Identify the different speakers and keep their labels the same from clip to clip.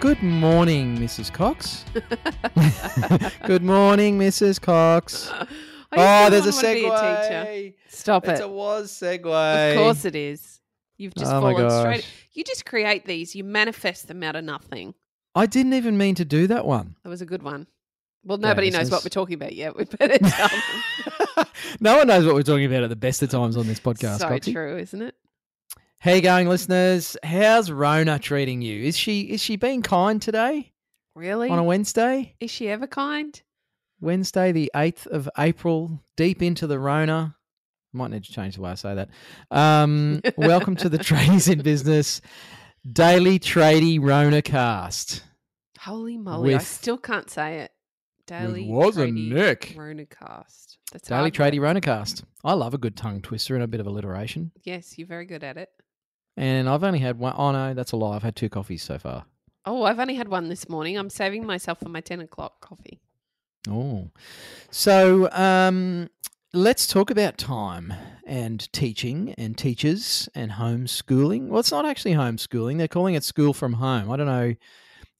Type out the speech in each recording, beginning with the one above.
Speaker 1: Good morning, Mrs. Cox. Good morning, Mrs. Cox. Oh, there's a segue.
Speaker 2: teacher. Stop
Speaker 1: It's
Speaker 2: it.
Speaker 1: a was segue.
Speaker 2: Of course it is. You've just
Speaker 1: Oh
Speaker 2: fallen straight. You just create these. You manifest them out of nothing.
Speaker 1: I didn't even mean to do that one.
Speaker 2: That was a good one. Well, nobody
Speaker 1: this
Speaker 2: knows what we're talking about yet. We better tell them.
Speaker 1: no one knows what we're talking about at the best of times on this podcast.
Speaker 2: so
Speaker 1: Coxie.
Speaker 2: true, isn't it?
Speaker 1: How you going, listeners? How's Rona treating you? Is she is she being kind today
Speaker 2: Really?
Speaker 1: on a Wednesday?
Speaker 2: Is she ever kind?
Speaker 1: Wednesday, the 8th of April, deep into the Rona. Might need to change the way I say that. Um, welcome to the Tradies in Business Daily Tradie Rona cast.
Speaker 2: Holy moly! I still can't say it. Daily
Speaker 1: and
Speaker 2: Tradie
Speaker 1: Nick.
Speaker 2: Ronacast. That's
Speaker 1: Daily Tradie. Rona cast. I love a good tongue twister and a bit of alliteration.
Speaker 2: Yes, you're very good at it.
Speaker 1: And I've only had one. Oh, no, that's a lie. I've had two coffees so far.
Speaker 2: Oh, I've only had one this morning. I'm saving myself for my ten o'clock coffee.
Speaker 1: Oh. So um, let's talk about time and teaching and teachers and homeschooling. Well, it's not actually homeschooling. They're calling it school from home. I don't know.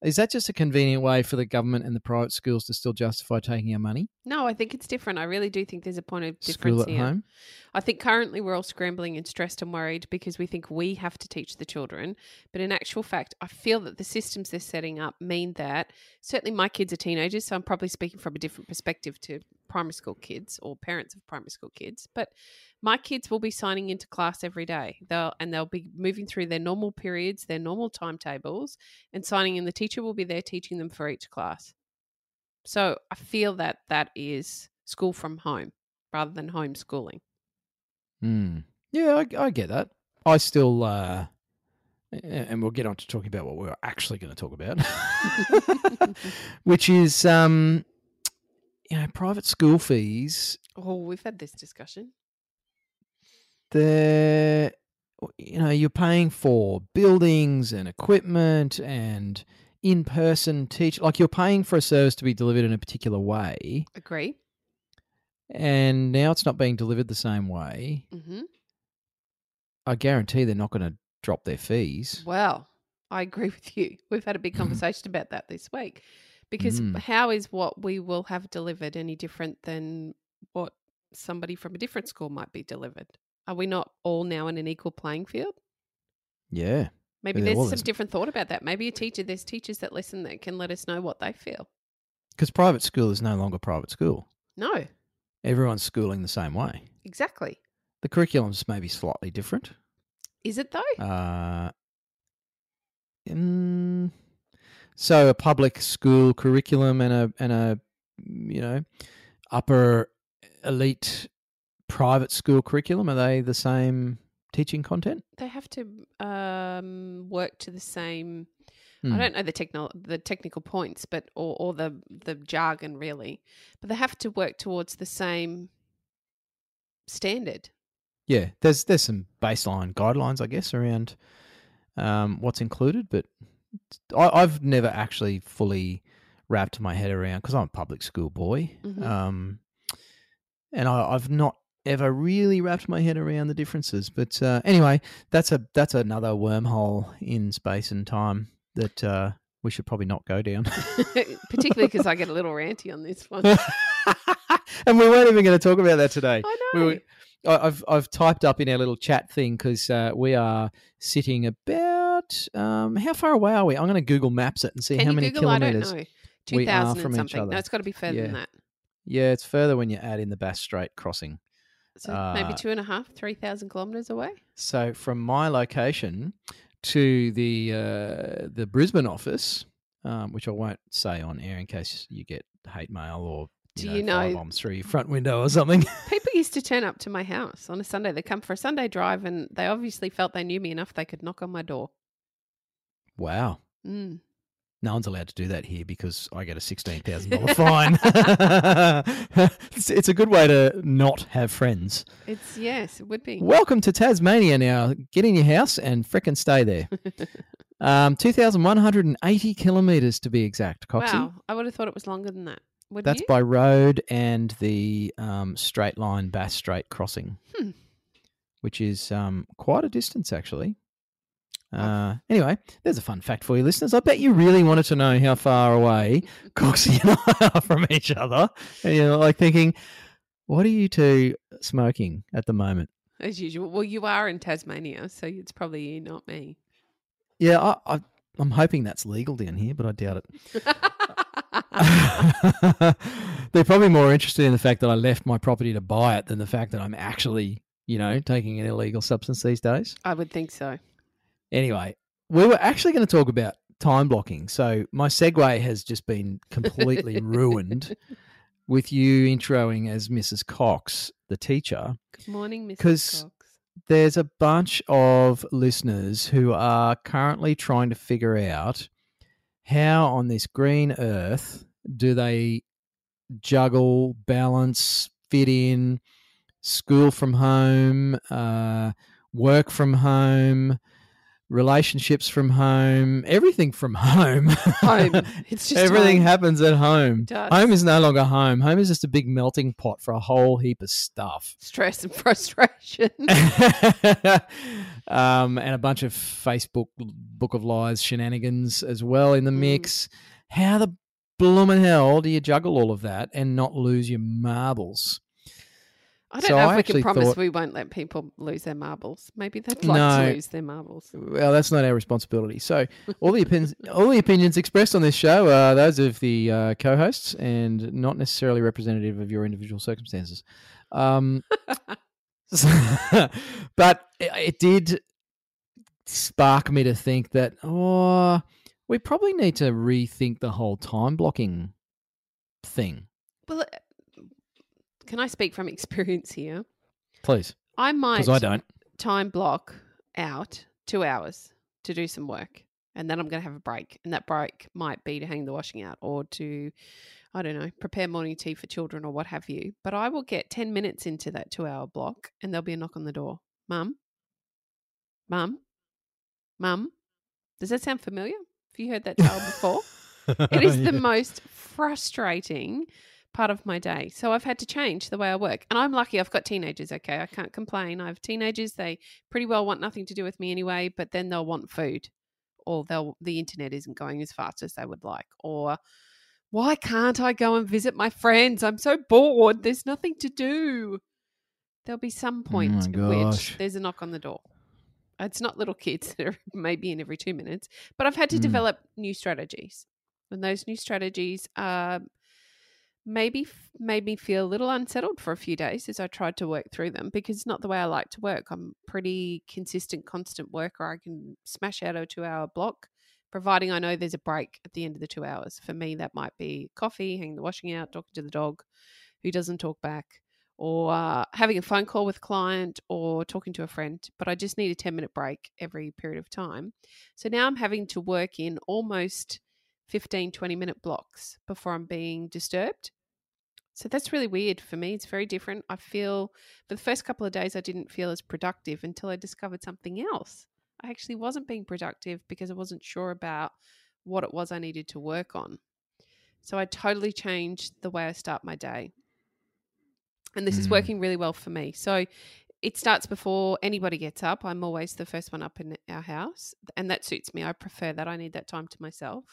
Speaker 1: Is that just a convenient way for the government and the private schools to still justify taking our money?
Speaker 2: No, I think it's different. I really do think there's a point of
Speaker 1: School
Speaker 2: difference
Speaker 1: at
Speaker 2: here.
Speaker 1: home?
Speaker 2: I think currently we're all scrambling and stressed and worried because we think we have to teach the children. But in actual fact, I feel that the systems they're setting up mean that certainly my kids are teenagers, so I'm probably speaking from a different perspective to primary school kids or parents of primary school kids. But my kids will be signing into class every day. They'll and they'll be moving through their normal periods, their normal timetables, and signing in. The teacher will be there teaching them for each class. So I feel that that is school from home rather than homeschooling.
Speaker 1: Hmm. Yeah, I, I get that. I still, uh, and we'll get on to talking about what we're actually going to talk about, which is, um, you know, private school fees.
Speaker 2: Oh, we've had this discussion.
Speaker 1: They're, you know, you're paying for buildings and equipment and in-person teach. Like you're paying for a service to be delivered in a particular way,
Speaker 2: Agree.
Speaker 1: and now it's not being delivered the same way.
Speaker 2: hmm
Speaker 1: I guarantee they're not going to drop their fees.
Speaker 2: Well, I agree with you. We've had a big conversation about that this week because
Speaker 1: Mm.
Speaker 2: how is what we will have delivered any different than what somebody from a different school might be delivered? Are we not all now in an equal playing field?
Speaker 1: Yeah.
Speaker 2: Maybe there's some different thought about that. Maybe a teacher, there's teachers that listen that can let us know what they feel.
Speaker 1: Because private school is no longer private school.
Speaker 2: No,
Speaker 1: Everyone's schooling the same way.
Speaker 2: exactly.
Speaker 1: The curriculum's maybe slightly different.
Speaker 2: Is it though?
Speaker 1: Uh, mm, so a public school curriculum and a and a you know upper elite private school curriculum are they the same teaching content?
Speaker 2: they have to um, work to the same
Speaker 1: Hmm.
Speaker 2: I don't know the techno- the technical points, but or, or the the jargon really, but they have to work towards the same standard.
Speaker 1: Yeah, there's there's some baseline guidelines, I guess, around um, what's included, but I, I've never actually fully wrapped my head around because I'm a public school boy,
Speaker 2: Mhm.
Speaker 1: um, and I, I've not ever really wrapped my head around the differences. But uh, anyway, that's a that's another wormhole in space and time that uh, we should probably not go down.
Speaker 2: Particularly because I get a little ranty on this one.
Speaker 1: and we weren't even going to talk about that today.
Speaker 2: I
Speaker 1: We
Speaker 2: know.
Speaker 1: were- I- I've I've typed up in our little chat thing because uh, we are sitting about um, how far away are we? I'm going to Google Maps it and see
Speaker 2: Can
Speaker 1: how
Speaker 2: you
Speaker 1: many
Speaker 2: Google? I don't
Speaker 1: kilometers.
Speaker 2: know.
Speaker 1: we are from each
Speaker 2: something. No,
Speaker 1: other.
Speaker 2: it's got to be further than that.
Speaker 1: Yeah, it's further when you add in the Bass Strait crossing.
Speaker 2: So maybe
Speaker 1: Uh,
Speaker 2: two and a half, three thousand kilometers away.
Speaker 1: So from my location to the uh, the Brisbane office, um, which I won't say on air in case you get hate mail or
Speaker 2: Do
Speaker 1: you
Speaker 2: you
Speaker 1: know,
Speaker 2: know-
Speaker 1: bombs through your front window or something.
Speaker 2: People used to turn up to my house on a Sunday. They come for a Sunday drive, and they obviously felt they knew me enough they could knock on my door.
Speaker 1: Wow.
Speaker 2: Mm.
Speaker 1: no one's allowed to do that here because I get a sixteen thousand dollar fine. it's, it's a good way to not have friends.
Speaker 2: It's yes, it would be.
Speaker 1: Welcome to Tasmania. Now get in your house and frickin' stay there. um, two thousand one hundred and eighty kilometres to be exact. Coxie.
Speaker 2: wow, I would have thought it was longer than that. Would
Speaker 1: That's
Speaker 2: you?
Speaker 1: by road and the um, straight line Bass Strait crossing,
Speaker 2: Hmm.
Speaker 1: which is um, quite a distance actually. Uh, anyway, there's a fun fact for you listeners. I bet you really wanted to know how far away Coxie and I are from each other. And you're like thinking, what are you two smoking at the moment?
Speaker 2: as usual. Well, you are in Tasmania, so it's probably you, not me.
Speaker 1: Yeah, I, I, I'm hoping that's legal down here, but I doubt it. They're probably more interested in the fact that I left my property to buy it than the fact that I'm actually, you know, taking an illegal substance these days.
Speaker 2: I would think so.
Speaker 1: Anyway, we were actually going to talk about time blocking. So my segue has just been completely ruined with you introing as Mrs. Cox, the teacher.
Speaker 2: Good morning, Mrs. Cox.
Speaker 1: There's a bunch of listeners who are currently trying to figure out how on this green earth do they juggle, balance, fit in school from home, uh, work from home, relationships from home, everything from home.
Speaker 2: Home. It's just
Speaker 1: everything
Speaker 2: home.
Speaker 1: happens at home. Home is no longer home. Home is just a big melting pot for a whole heap of stuff.
Speaker 2: Stress and frustration.
Speaker 1: um, and a bunch of Facebook Book of Lies shenanigans as well in the
Speaker 2: Mm.
Speaker 1: mix. How the bloomin' hell do you juggle all of that and not lose your marbles?
Speaker 2: I don't
Speaker 1: So
Speaker 2: know
Speaker 1: I
Speaker 2: if we can promise
Speaker 1: thought-
Speaker 2: we won't let people lose their marbles. Maybe they'd like
Speaker 1: No.
Speaker 2: to lose their marbles.
Speaker 1: Well, that's not our responsibility. So, all the opinions, all the opinions expressed on this show are those of the uh, co-hosts and not necessarily representative of your individual circumstances. Um, but it, it did spark me to think that oh, we probably need to rethink the whole time blocking thing.
Speaker 2: Well, can I speak from experience here?
Speaker 1: Please,
Speaker 2: I might
Speaker 1: because I don't.
Speaker 2: time block out two hours to do some work, and then I'm going to have a break. And that break might be to hang the washing out or to, I don't know, prepare morning tea for children or what have you. But I will get 10 minutes into that two hour block, and there'll be a knock on the door. Mum? Mum? Mum? Does that sound familiar? Have you heard that tale before? It is the
Speaker 1: Yeah.
Speaker 2: most frustrating part of my day. So I've had to change the way I work. And I'm lucky I've got teenagers, okay? I can't complain. I have teenagers, they pretty well want nothing to do with me anyway, but then they'll want food or they'll the internet isn't going as fast as they would like or why can't I go and visit my friends? I'm so bored. There's nothing to do. There'll be some point
Speaker 1: my
Speaker 2: at which there's a knock on the door. It's not little kids that are maybe in every two minutes, but I've had to
Speaker 1: Mm.
Speaker 2: develop new strategies. And those new strategies uh, maybe made me feel a little unsettled for a few days as I tried to work through them because it's not the way I like to work. I'm pretty consistent, constant worker. I can smash out a two hour block, providing I know there's a break at the end of the two hours. For me, that might be coffee, hanging the washing out, talking to the dog who doesn't talk back, or uh, having a phone call with a client or talking to a friend. But I just need a 10 minute break every period of time. So now I'm having to work in almost 15, 20 minute blocks before I'm being disturbed. So that's really weird for me. It's very different. I feel for the first couple of days, I didn't feel as productive until I discovered something else. I actually wasn't being productive because I wasn't sure about what it was I needed to work on. So I totally changed the way I start my day. And this is
Speaker 1: Mm.
Speaker 2: working really well for me. So it starts before anybody gets up. I'm always the first one up in our house, and that suits me. I prefer that. I need that time to myself.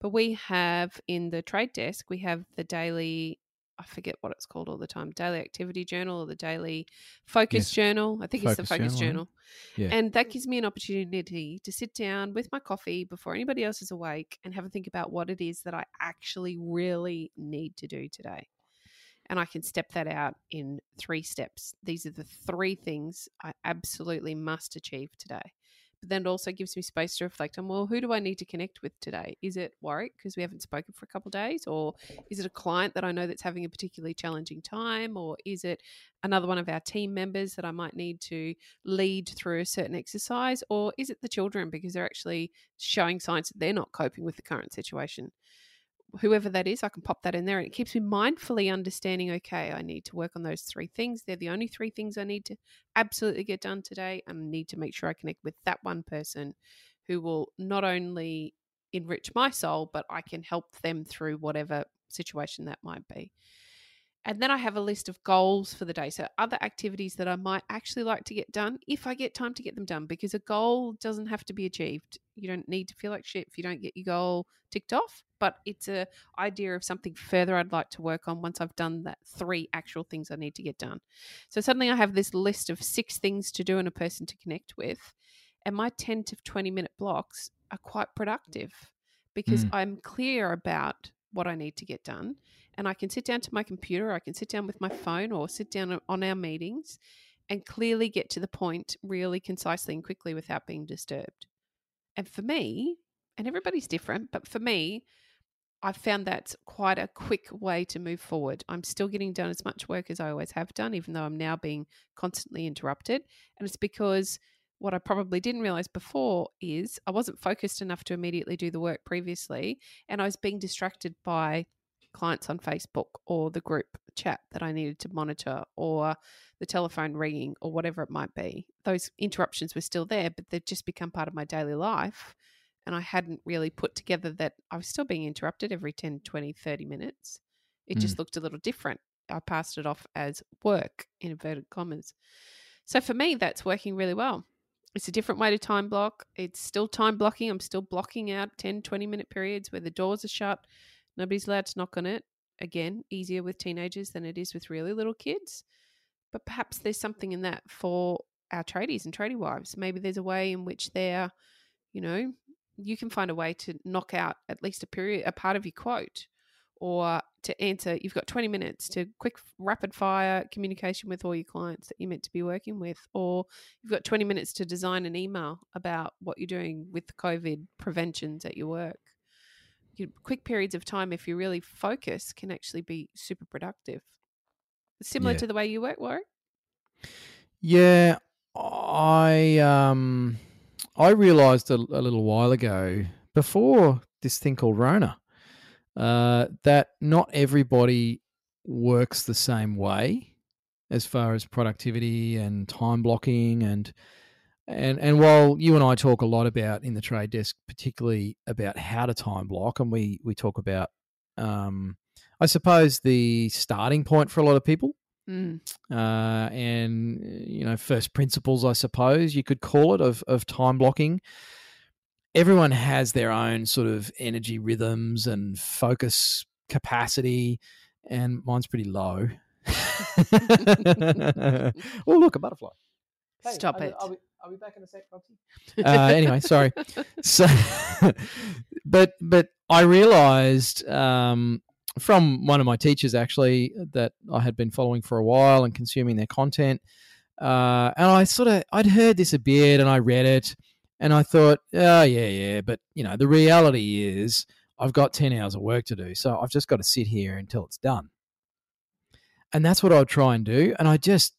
Speaker 2: But we have in the trade desk, we have the daily, I forget what it's called all the time, daily activity journal or the daily focus
Speaker 1: Yes.
Speaker 2: journal. I think it's the
Speaker 1: Focus
Speaker 2: focus
Speaker 1: journal,
Speaker 2: journal.
Speaker 1: Yeah.
Speaker 2: And that gives me an opportunity to sit down with my coffee before anybody else is awake and have a think about what it is that I actually really need to do today. And I can step that out in three steps. These are the three things I absolutely must achieve today. But then it also gives me space to reflect on well, who do I need to connect with today? Is it Warwick because we haven't spoken for a couple of days, or is it a client that I know that's having a particularly challenging time, or is it another one of our team members that I might need to lead through a certain exercise, or is it the children because they're actually showing signs that they're not coping with the current situation? Whoever that is, I can pop that in there. And it keeps me mindfully understanding okay, I need to work on those three things. They're the only three things I need to absolutely get done today. I need to make sure I connect with that one person who will not only enrich my soul, but I can help them through whatever situation that might be. And then I have a list of goals for the day. So, other activities that I might actually like to get done if I get time to get them done, because a goal doesn't have to be achieved. You don't need to feel like shit if you don't get your goal ticked off, but it's a idea of something further I'd like to work on once I've done that three actual things I need to get done. So, suddenly I have this list of six things to do and a person to connect with. And my 10 to 20 minute blocks are quite productive because mm. I'm clear about what I need to get done and I can sit down to my computer, I can sit down with my phone or sit down on our meetings and clearly get to the point really concisely and quickly without being disturbed. And for me, and everybody's different, but for me, I've found that's quite a quick way to move forward. I'm still getting done as much work as I always have done, even though I'm now being constantly interrupted. And it's because what I probably didn't realize before is I wasn't focused enough to immediately do the work previously, and I was being distracted by clients on Facebook or the group chat that I needed to monitor or the telephone ringing or whatever it might be. Those interruptions were still there, but they've just become part of my daily life. And I hadn't really put together that I was still being interrupted every 10, 20, 30 minutes. It mm. just looked a little different. I passed it off as work in inverted commas. So for me, that's working really well. It's a different way to time block. It's still time blocking. I'm still blocking out 10, 20 minute periods where the doors are shut Nobody's allowed to knock on it. Again, easier with teenagers than it is with really little kids. But perhaps there's something in that for our tradies and tradie wives. Maybe there's a way in which they're, you know, you can find a way to knock out at least a period, a part of your quote, or to answer. You've got 20 minutes to quick, rapid fire communication with all your clients that you're meant to be working with, or you've got 20 minutes to design an email about what you're doing with COVID preventions at your work quick periods of time, if you really focus, can actually be super productive. Similar yeah. to the way you work, Warwick.
Speaker 1: Yeah, I um, I realised a, a, little while ago before this thing called Rona uh, that not everybody works the same way as far as productivity and time blocking and and and while you and I talk a lot about in the trade desk, particularly about how to time block, and we we talk about, um, I suppose the starting point for a lot of people, mm. uh, and you know first principles, I suppose you could call it of of time blocking. Everyone has their own sort of energy rhythms and focus capacity, and mine's pretty low. oh, look, a butterfly.
Speaker 2: Hey, Stop it.
Speaker 1: I'll be back in a sec, Roxy. Uh, anyway, sorry. So, but but I realised um, from one of my teachers actually that I had been following for a while and consuming their content, uh, and I sort of I'd heard this a bit and I read it, and I thought, oh yeah, yeah, but you know the reality is I've got ten hours of work to do, so I've just got to sit here until it's done. And that's what I would try and do, and I just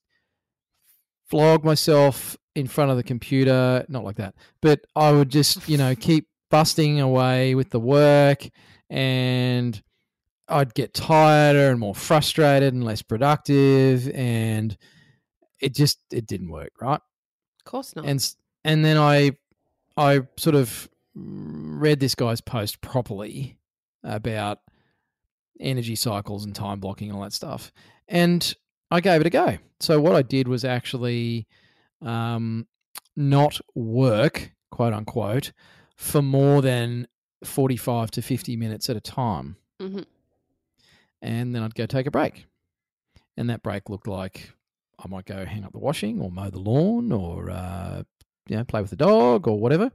Speaker 1: flog myself in front of the computer, not like that, but I would just, you know, keep busting away with the work and I'd get tireder and more frustrated and less productive and it just it didn't work, right?
Speaker 2: Of course not.
Speaker 1: And and then I I sort of read this guy's post properly about energy cycles and time blocking and all that stuff. And I gave it a go. So what I did was actually um, not work, quote unquote, for more than 45 to 50 minutes at a time. Mm-hmm. And then I'd go take a break. And that break looked like I might go hang up the washing or mow the lawn or, uh, you know, play with the dog or whatever.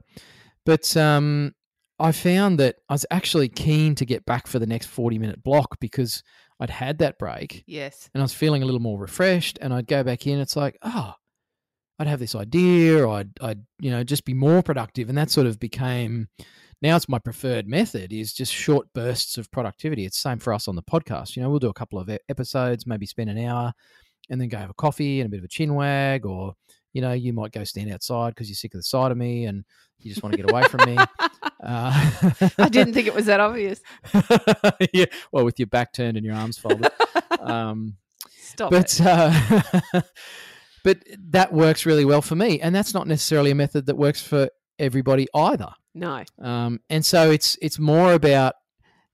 Speaker 1: But um, I found that I was actually keen to get back for the next 40 minute block because I'd had that break.
Speaker 2: Yes.
Speaker 1: And I was feeling a little more refreshed and I'd go back in. It's like, oh, I'd have this idea, or I'd, I'd, you know, just be more productive. And that sort of became, now it's my preferred method is just short bursts of productivity. It's the same for us on the podcast. You know, we'll do a couple of episodes, maybe spend an hour and then go have a coffee and a bit of a chin wag, or, you know, you might go stand outside because you're sick of the sight of me and you just want to get away from me.
Speaker 2: I didn't think it was that obvious.
Speaker 1: yeah, well, with your back turned and your arms folded. Um,
Speaker 2: Stop
Speaker 1: but uh, but that works really well for me, and that's not necessarily a method that works for everybody either.
Speaker 2: No.
Speaker 1: Um, and so it's it's more about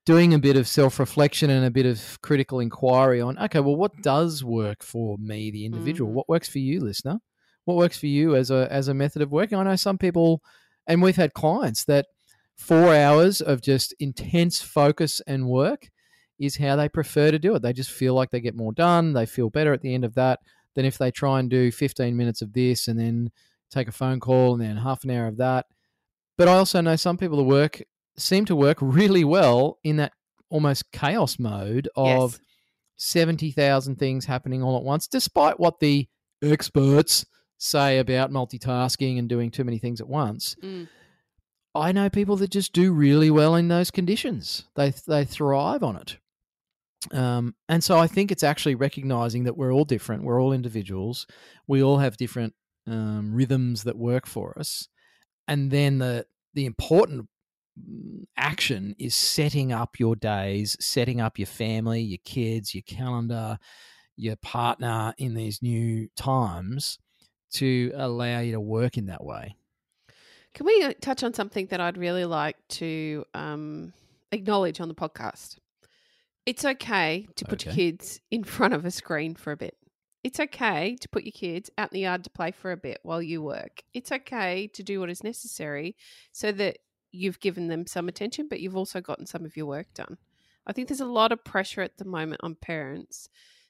Speaker 1: doing a bit of self reflection and a bit of critical inquiry on okay, well, what does work for me, the individual?
Speaker 2: Mm.
Speaker 1: What works for you, listener? What works for you as a as a method of working? I know some people, and we've had clients that four hours of just intense focus and work is how they prefer to do it. They just feel like they get more done. They feel better at the end of that than if they try and do 15 minutes of this and then take a phone call and then half an hour of that. But I also know some people that work seem to work really well in that almost chaos mode of
Speaker 2: Yes.
Speaker 1: 70,000 things happening all at once, despite what the experts say about multitasking and doing too many things at once.
Speaker 2: Mm.
Speaker 1: I know people that just do really well in those conditions. They they thrive on it. Um, and so I think it's actually recognizing that we're all different. We're all individuals. We all have different um, rhythms that work for us. And then the the important mm, action is setting up your days, setting up your family, your kids, your calendar, your partner in these new times to allow you to work in that way.
Speaker 2: Can we uh, touch on something that I'd really like to um, acknowledge on the podcast? It's okay to put your kids in front of a screen for a bit. It's okay to put your kids out in the yard to play for a bit while you work. It's okay to do what is necessary so that you've given them some attention, but you've also gotten some of your work done. I think there's a lot of pressure at the moment on parents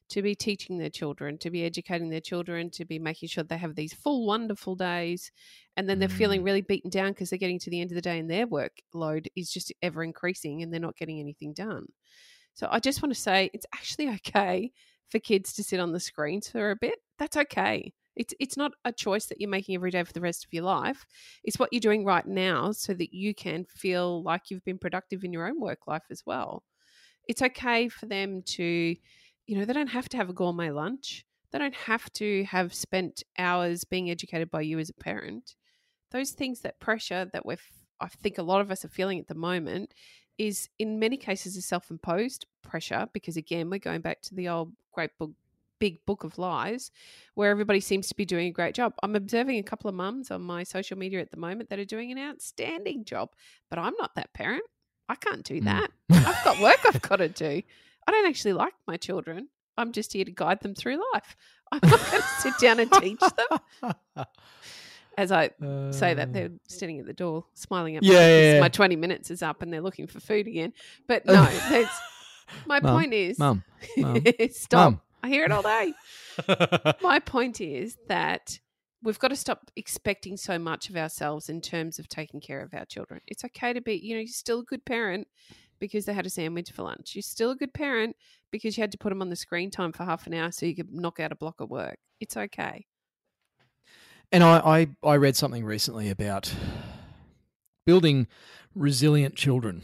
Speaker 2: to be teaching their children, to be educating their children, to be making sure they have these full, wonderful days. And then they're feeling
Speaker 1: Mm.
Speaker 2: really beaten down because they're getting to the end of the day and their workload is just ever increasing and they're not getting anything done. So I just want to say it's actually okay for kids to sit on the screens for a bit. That's okay. It's it's not a choice that you're making every day for the rest of your life. It's what you're doing right now so that you can feel like you've been productive in your own work life as well. It's okay for them to, you know, they don't have to have a gourmet lunch. They don't have to have spent hours being educated by you as a parent. Those things that pressure that we're I think a lot of us are feeling at the moment is in many cases a self-imposed pressure because again we're going back to the old great book big book of lies where everybody seems to be doing a great job i'm observing a couple of mums on my social media at the moment that are doing an outstanding job but i'm not that parent i can't do
Speaker 1: Mm.
Speaker 2: that i've got work i've got to do i don't actually like my children. I'm just here to guide them through life. I'm not going to sit down and teach them. As i say that they're standing at the door smiling at me
Speaker 1: Uh. Yeah, yeah, yeah.
Speaker 2: my 20 minutes is up and they're looking for food again. But no that's my
Speaker 1: Mum,
Speaker 2: point is
Speaker 1: Mum, Mum,
Speaker 2: stop.
Speaker 1: Mum.
Speaker 2: i hear it all day. My point is that we've got to stop expecting so much of ourselves in terms of taking care of our children. It's okay to be you know you're still a good parent because they had a sandwich for lunch you're still a good parent because you had to put them on the screen time for half an hour so you could knock out a block of work it's okay
Speaker 1: And I, I, I read something recently about building resilient children.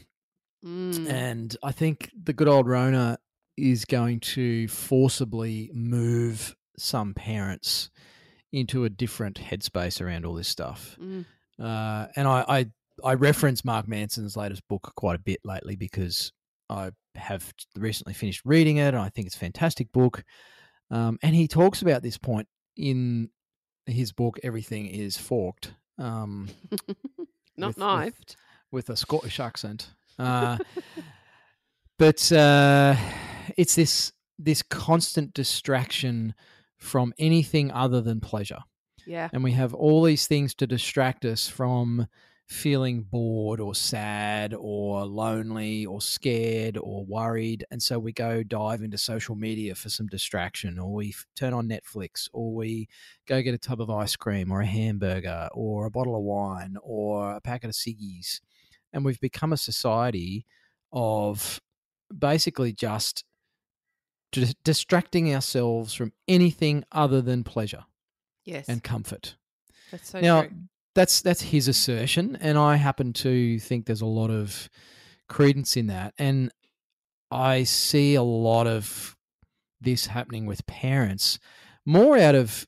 Speaker 2: Mm.
Speaker 1: And I think the good old Rona is going to forcibly move some parents into a different headspace around all this stuff.
Speaker 2: Mm.
Speaker 1: Uh, and I, I, I reference Mark Manson's latest book quite a bit lately because I have recently finished reading it and I think it's a fantastic book. Um, and he talks about this point in his book, Everything is Forked. Um,
Speaker 2: not
Speaker 1: with- with-
Speaker 2: knifed
Speaker 1: with a Scottish accent. Uh, but uh, it's this this constant distraction from anything other than pleasure,
Speaker 2: yeah
Speaker 1: and we have all these things to distract us from feeling bored or sad or lonely or scared or worried and so we go dive into social media for some distraction or we f- turn on netflix or we go get a tub of ice cream or a hamburger or a bottle of wine or a packet of ciggies and we've become a society of basically just dis- distracting ourselves from anything other than pleasure
Speaker 2: Yes.
Speaker 1: and comfort.
Speaker 2: that's so
Speaker 1: now,
Speaker 2: true.
Speaker 1: That's that's his assertion, and I happen to think there's a lot of credence in that, and I see a lot of this happening with parents, more out of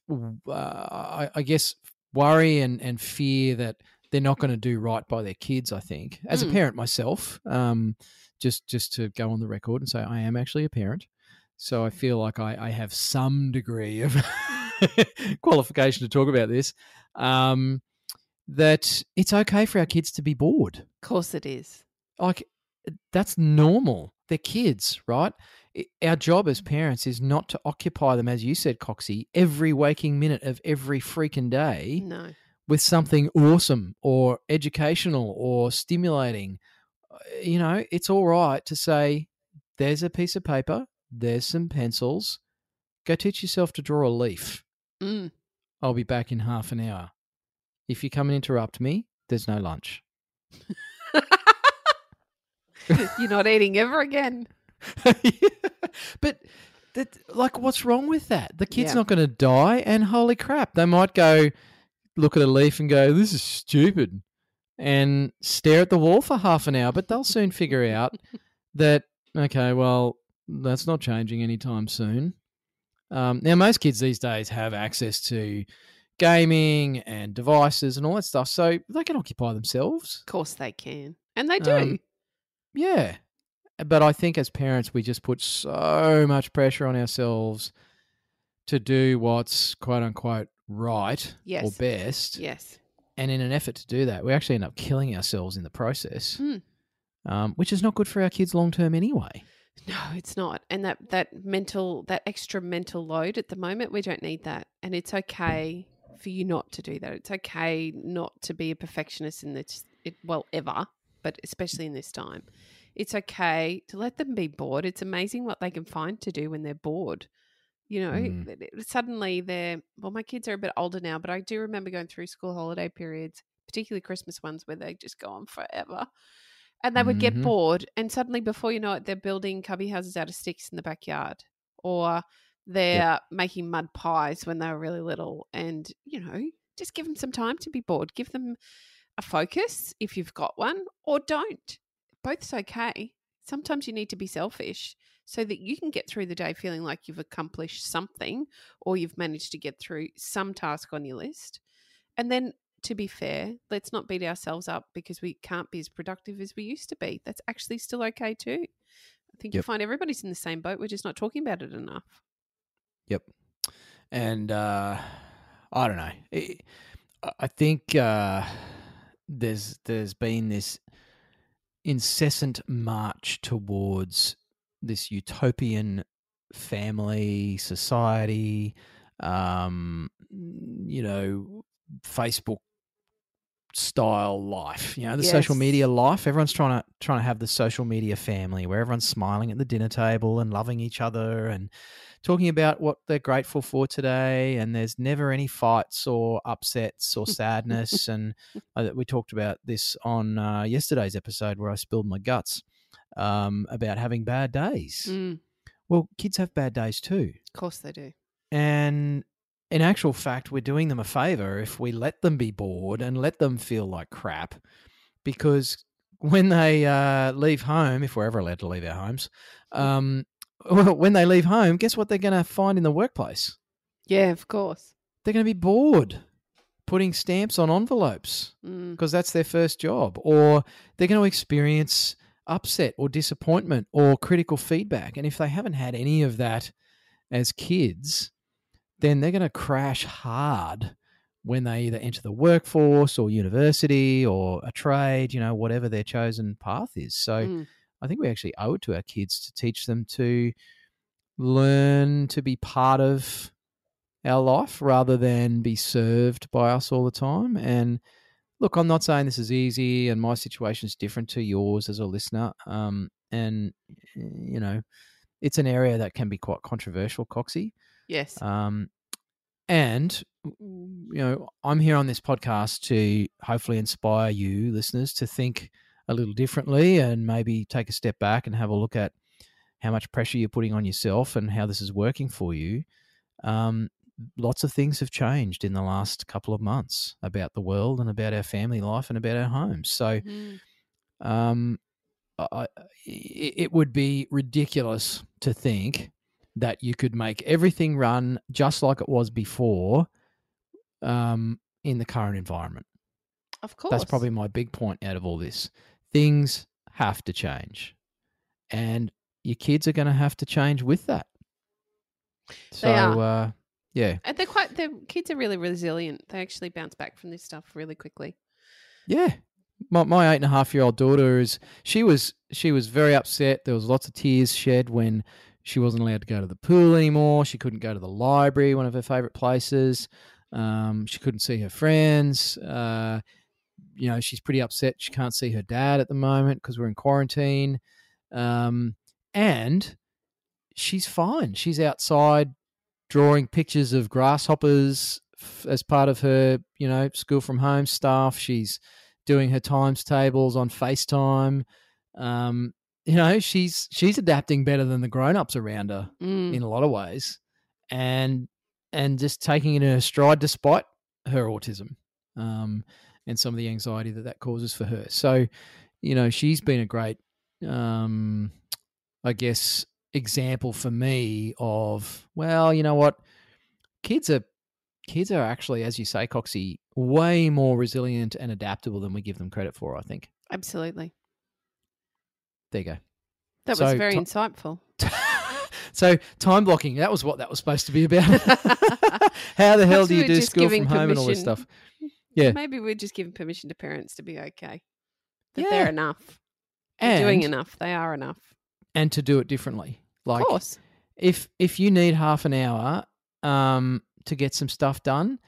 Speaker 1: uh, I, I guess worry and and fear that they're not going to do right by their kids. I think as a
Speaker 2: Mm.
Speaker 1: parent myself, um, just just to go on the record and say I am actually a parent, so I feel like I, I have some degree of qualification to talk about this. Um, that it's okay for our kids to be bored.
Speaker 2: Of course it is.
Speaker 1: Like that's normal. They're kids, right? Our job as parents is not to occupy them, as you said, Coxie, every waking minute of every freaking day
Speaker 2: No.
Speaker 1: with something awesome or educational or stimulating. Uh, You know, it's all right to say, there's a piece of paper, there's some pencils, go teach yourself to draw a leaf.
Speaker 2: Mm.
Speaker 1: I'll be back in half an hour. If you come and interrupt me, there's no lunch.
Speaker 2: You're not eating ever again.
Speaker 1: but that, like, what's wrong with that? The kid's
Speaker 2: Yeah.
Speaker 1: not going to die, and holy crap, they might go look at a leaf and go, "This is stupid," and stare at the wall for half an hour. But they'll soon figure out that okay, well, that's not changing anytime soon. Um, now, most kids these days have access to gaming and devices and all that stuff, so they can occupy themselves.
Speaker 2: Of course they can. And they do.
Speaker 1: Um, Yeah. But I think as parents, we just put so much pressure on ourselves to do what's quote unquote right or best.
Speaker 2: yes.
Speaker 1: And in an effort to do that, we actually end up killing ourselves in the process,
Speaker 2: Hmm.
Speaker 1: um, which is not good for our kids long term anyway.
Speaker 2: No, it's not. And that that mental that extra mental load at the moment, we don't need that. And it's okay for you not to do that. It's okay not to be a perfectionist in this it well ever, but especially in this time. It's okay to let them be bored. It's amazing what they can find to do when they're bored. You know,
Speaker 1: Mm.
Speaker 2: suddenly they're well, my kids are a bit older now, but I do remember going through school holiday periods, particularly Christmas ones where they just go on forever. And they would get bored, and suddenly, before you know it, they're building cubby houses out of sticks in the backyard, or they're making mud pies when they were really little. And you know, just give them some time to be bored. Give them a focus if you've got one, or don't. Both's okay. Sometimes you need to be selfish so that you can get through the day feeling like you've accomplished something or you've managed to get through some task on your list. And then, to be fair, let's not beat ourselves up because we can't be as productive as we used to be. That's actually still okay too. I think you'll find everybody's in the same boat. We're just not talking about it enough.
Speaker 1: Yep. And uh, I don't know. I- think uh, there's there's been this incessant march towards this utopian family society. Um, you know, Facebook style life. You know, the social media life. Everyone's trying to trying to have the social media family where everyone's smiling at the dinner table and loving each other and talking about what they're grateful for today. And there's never any fights or upsets or sadness. and uh, we talked about this on uh, yesterday's episode where I spilled my guts um, about having bad days.
Speaker 2: Mm,
Speaker 1: Well, kids have bad days too.
Speaker 2: of course they do.
Speaker 1: And in actual fact, we're doing them a favor if we let them be bored and let them feel like crap. Because when they uh, leave home, if we're ever allowed to leave our homes, um, when they leave home, guess what they're going to find in the workplace?
Speaker 2: Yeah, of course.
Speaker 1: They're going to be bored putting stamps on envelopes
Speaker 2: Mm,
Speaker 1: because that's their first job, or they're going to experience upset or disappointment or critical feedback. And if they haven't had any of that as kids, then they're going to crash hard when they either enter the workforce or university or a trade, you know, whatever their chosen path is. So
Speaker 2: mm,
Speaker 1: I think we actually owe it to our kids to teach them to learn to be part of our life rather than be served by us all the time. And look, I'm not saying this is easy, and my situation is different to yours as a listener. Um, and you know, it's an area that can be quite controversial, Coxie.
Speaker 2: Yes.
Speaker 1: Um, and you know, I'm here on this podcast to hopefully inspire you, listeners, to think a little differently and maybe take a step back and have a look at how much pressure you're putting on yourself and how this is working for you. Um, lots of things have changed in the last couple of months about the world and about our family life and about our homes. So,
Speaker 2: Mm.
Speaker 1: um, I, it it would be ridiculous to think that you could make everything run just like it was before um, in the current environment.
Speaker 2: Of course.
Speaker 1: That's probably my big point out of all this. Things have to change, and your kids are going to have to change with that. So,
Speaker 2: are.
Speaker 1: uh, yeah,
Speaker 2: And they're quite. Their kids are really resilient. They actually bounce back from this stuff really quickly.
Speaker 1: Yeah. My my eight and a half year old daughter is she was she was very upset. There was lots of tears shed when she wasn't allowed to go to the pool anymore. She couldn't go to the library, one of her favorite places. Um, she couldn't see her friends. Uh, you know, she's pretty upset. She can't see her dad at the moment because we're in quarantine. Um, and she's fine. She's outside drawing pictures of grasshoppers f- as part of her, you know, school from home stuff. She's doing her times tables on FaceTime. Um, you know, she's she's adapting better than the grown-ups around her
Speaker 2: Mm.
Speaker 1: in a lot of ways. And and just taking it in her stride despite her autism. Um, and some of the anxiety that that causes for her. So, you know, she's been a great um I guess example for me of well, you know what? Kids are kids are actually, as you say, Coxie, way more resilient and adaptable than we give them credit for, I think.
Speaker 2: Absolutely.
Speaker 1: There you go.
Speaker 2: That
Speaker 1: So,
Speaker 2: was very
Speaker 1: to-
Speaker 2: insightful.
Speaker 1: so time blocking, that was what that was supposed to be about. How the hell do you do school from home and all this
Speaker 2: permission.
Speaker 1: stuff? Yeah.
Speaker 2: Maybe we're just giving permission to parents to be okay. That
Speaker 1: Yeah.
Speaker 2: they're enough. They're doing enough. They are enough.
Speaker 1: and to do it differently. Like
Speaker 2: of course.
Speaker 1: if if you need half an hour um, to get some stuff done,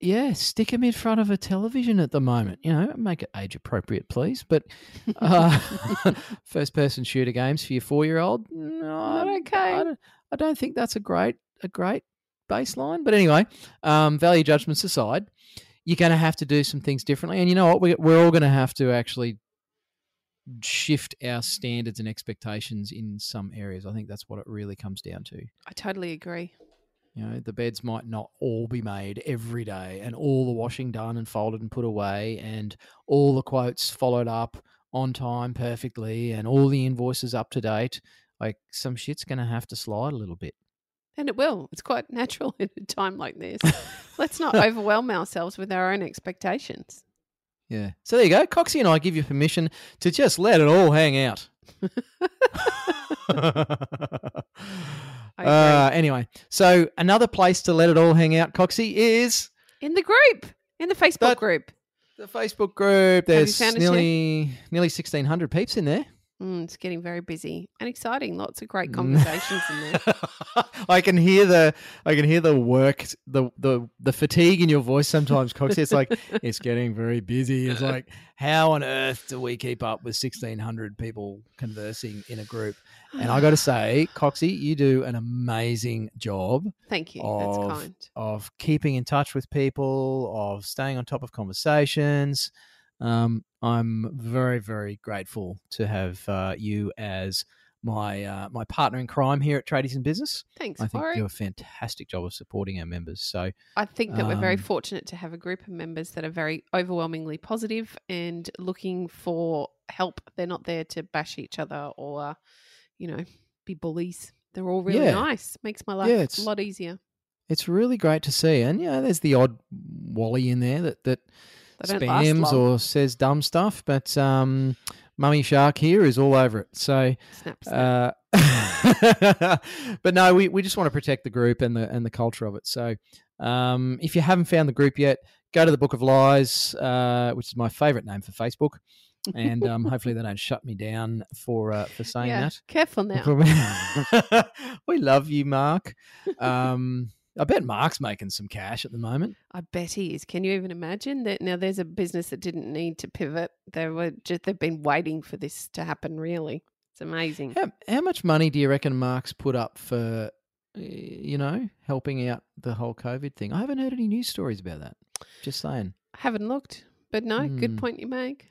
Speaker 1: yeah, stick them in front of a television at the moment. You know, make it age appropriate, please. But uh, first person shooter games for your four year old,
Speaker 2: Not okay.
Speaker 1: I don't, I don't think that's a great a great baseline. But anyway, um, value judgments aside, you're going to have to do some things differently. And you know what? We, we're all going to have to actually shift our standards and expectations in some areas. I think that's what it really comes down to.
Speaker 2: I totally agree.
Speaker 1: You know, the beds might not all be made every day and all the washing done and folded and put away and all the quotes followed up on time perfectly and all the invoices up to date. Like some shit's going to have to slide a little bit.
Speaker 2: And it will. It's quite natural in a time like this. Let's not overwhelm ourselves with our own expectations.
Speaker 1: Yeah. So there you go. Coxie and I give you permission to just let it all hang out. Uh, anyway, so another place to let it all hang out, Coxie, is
Speaker 2: In the group, in the Facebook
Speaker 1: That-
Speaker 2: group.
Speaker 1: the Facebook group. There's
Speaker 2: found us yet?
Speaker 1: nearly nearly sixteen hundred peeps in there.
Speaker 2: Mm, it's getting very busy and exciting. Lots of great
Speaker 1: Mm.
Speaker 2: conversations in there.
Speaker 1: I can hear the I can hear the work the the the fatigue in your voice sometimes, Coxie. It's like it's getting very busy. It's like how on earth do we keep up with sixteen hundred people conversing in a group? And I got to say, Coxie, you do an amazing job
Speaker 2: Thank you.
Speaker 1: of-
Speaker 2: That's kind.
Speaker 1: of keeping in touch with people, of staying on top of conversations. Um, I'm very, very grateful to have uh, you as my uh, my partner in crime here at Tradies in Business.
Speaker 2: Thanks,
Speaker 1: I think
Speaker 2: Warwick.
Speaker 1: you do a fantastic job of supporting our members. So
Speaker 2: I think that we're very
Speaker 1: Um,
Speaker 2: fortunate to have a group of members that are very overwhelmingly positive and looking for help. They're not there to bash each other or, you know, be bullies. They're all really
Speaker 1: Yeah.
Speaker 2: nice. Makes my life
Speaker 1: Yeah,
Speaker 2: a lot easier.
Speaker 1: it's really great to see. And yeah, there's the odd Wally in there that that
Speaker 2: They
Speaker 1: spams or says dumb stuff, but um, Mummy Shark here is all over it. So
Speaker 2: Snap, snap.
Speaker 1: Uh, but no, we, we just want to protect the group and the and the culture of it. So um, if you haven't found the group yet, go to the Book of Lies, uh, which is my favourite name for Facebook, and um, hopefully they don't shut me down for uh, for saying
Speaker 2: yeah.
Speaker 1: that.
Speaker 2: Careful now.
Speaker 1: we love you, Mark. Um, I bet Mark's making some cash at the moment.
Speaker 2: I bet he is. Can you even imagine that? Now, there's a business that didn't need to pivot. They were just they've been waiting for this to happen. Really, it's amazing.
Speaker 1: How, how much money do you reckon Mark's put up for, you know, helping out the whole COVID thing? I haven't heard any news stories about that. Just saying.
Speaker 2: I haven't looked, but no, good
Speaker 1: Hmm.
Speaker 2: point you make.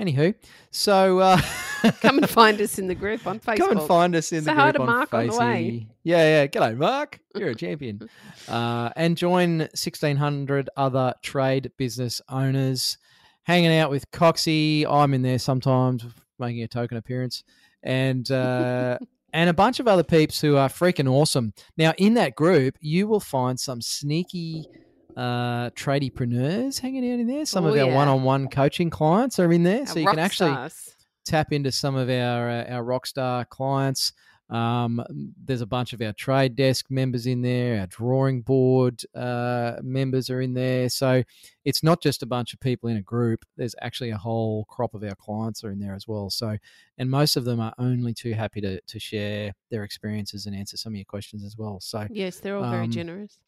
Speaker 1: Anywho, so uh,
Speaker 2: Come and find us in the group on Facebook.
Speaker 1: come and find us in
Speaker 2: Say
Speaker 1: the group
Speaker 2: to
Speaker 1: on
Speaker 2: Mark on the way.
Speaker 1: Yeah, yeah. G'day, Mark. You're a champion. Uh, and join 1,600 other trade business owners hanging out with Coxie. I'm in there sometimes making a token appearance. And uh, and a bunch of other peeps who are freaking awesome. Now, in that group, you will find some sneaky uh, tradiepreneurs hanging out in there. Some
Speaker 2: Oh,
Speaker 1: of our
Speaker 2: yeah.
Speaker 1: one-on-one coaching clients are in there,
Speaker 2: Our
Speaker 1: so you can actually
Speaker 2: stars.
Speaker 1: tap into some of our uh, our rockstar clients. Um, there's a bunch of our trade desk members in there. Our drawing board uh, members are in there. So it's not just a bunch of people in a group. There's actually a whole crop of our clients are in there as well. So, and most of them are only too happy to to share their experiences and answer some of your questions as well. So
Speaker 2: Yes, they're all very
Speaker 1: um,
Speaker 2: generous.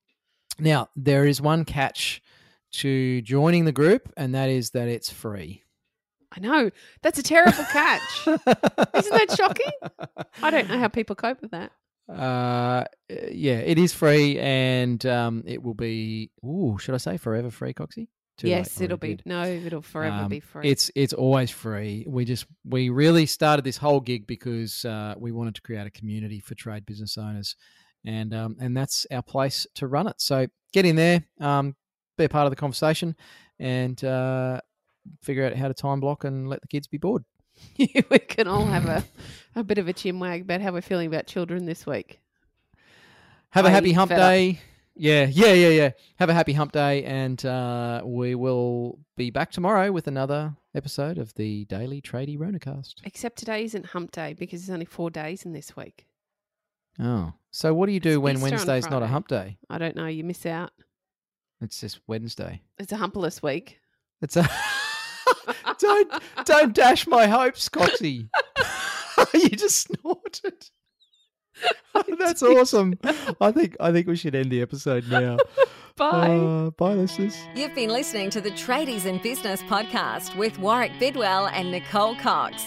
Speaker 1: Now there is one catch to joining the group, and that is that it's free.
Speaker 2: I know. That's a terrible catch. Isn't that shocking? I don't know how people cope with that.
Speaker 1: Uh, yeah, it is free, and um, it will be. Ooh, should I say forever free, Coxie? Too
Speaker 2: yes,
Speaker 1: I
Speaker 2: it'll be
Speaker 1: did.
Speaker 2: no, it'll forever
Speaker 1: Um,
Speaker 2: be free.
Speaker 1: It's it's always free. We just we really started this whole gig because uh, we wanted to create a community for trade business owners, and um, and that's our place to run it. So get in there, um, be a part of the conversation, and uh, figure out how to time block and let the kids be bored.
Speaker 2: we can all have a, a bit of a chin wag about how we're feeling about children this week.
Speaker 1: Have a happy hump
Speaker 2: up?
Speaker 1: day. Yeah, yeah, yeah, yeah. Have a happy hump day, and uh, we will be back tomorrow with another episode of the Daily Tradie Ronacast.
Speaker 2: Except today isn't hump day because there's only four days in this week.
Speaker 1: Oh, so what do you do
Speaker 2: It's
Speaker 1: when
Speaker 2: Easter
Speaker 1: Wednesday's not a hump day?
Speaker 2: I don't know. You miss out.
Speaker 1: It's just Wednesday.
Speaker 2: It's a humpless week.
Speaker 1: It's a don't don't dash my hopes, Coxie. you just snorted. That's awesome. I think I think we should end the episode now.
Speaker 2: Bye.
Speaker 1: Uh, bye, listeners.
Speaker 3: You've been listening to the Tradies in Business podcast with Warwick Bidwell and Nicole Cox.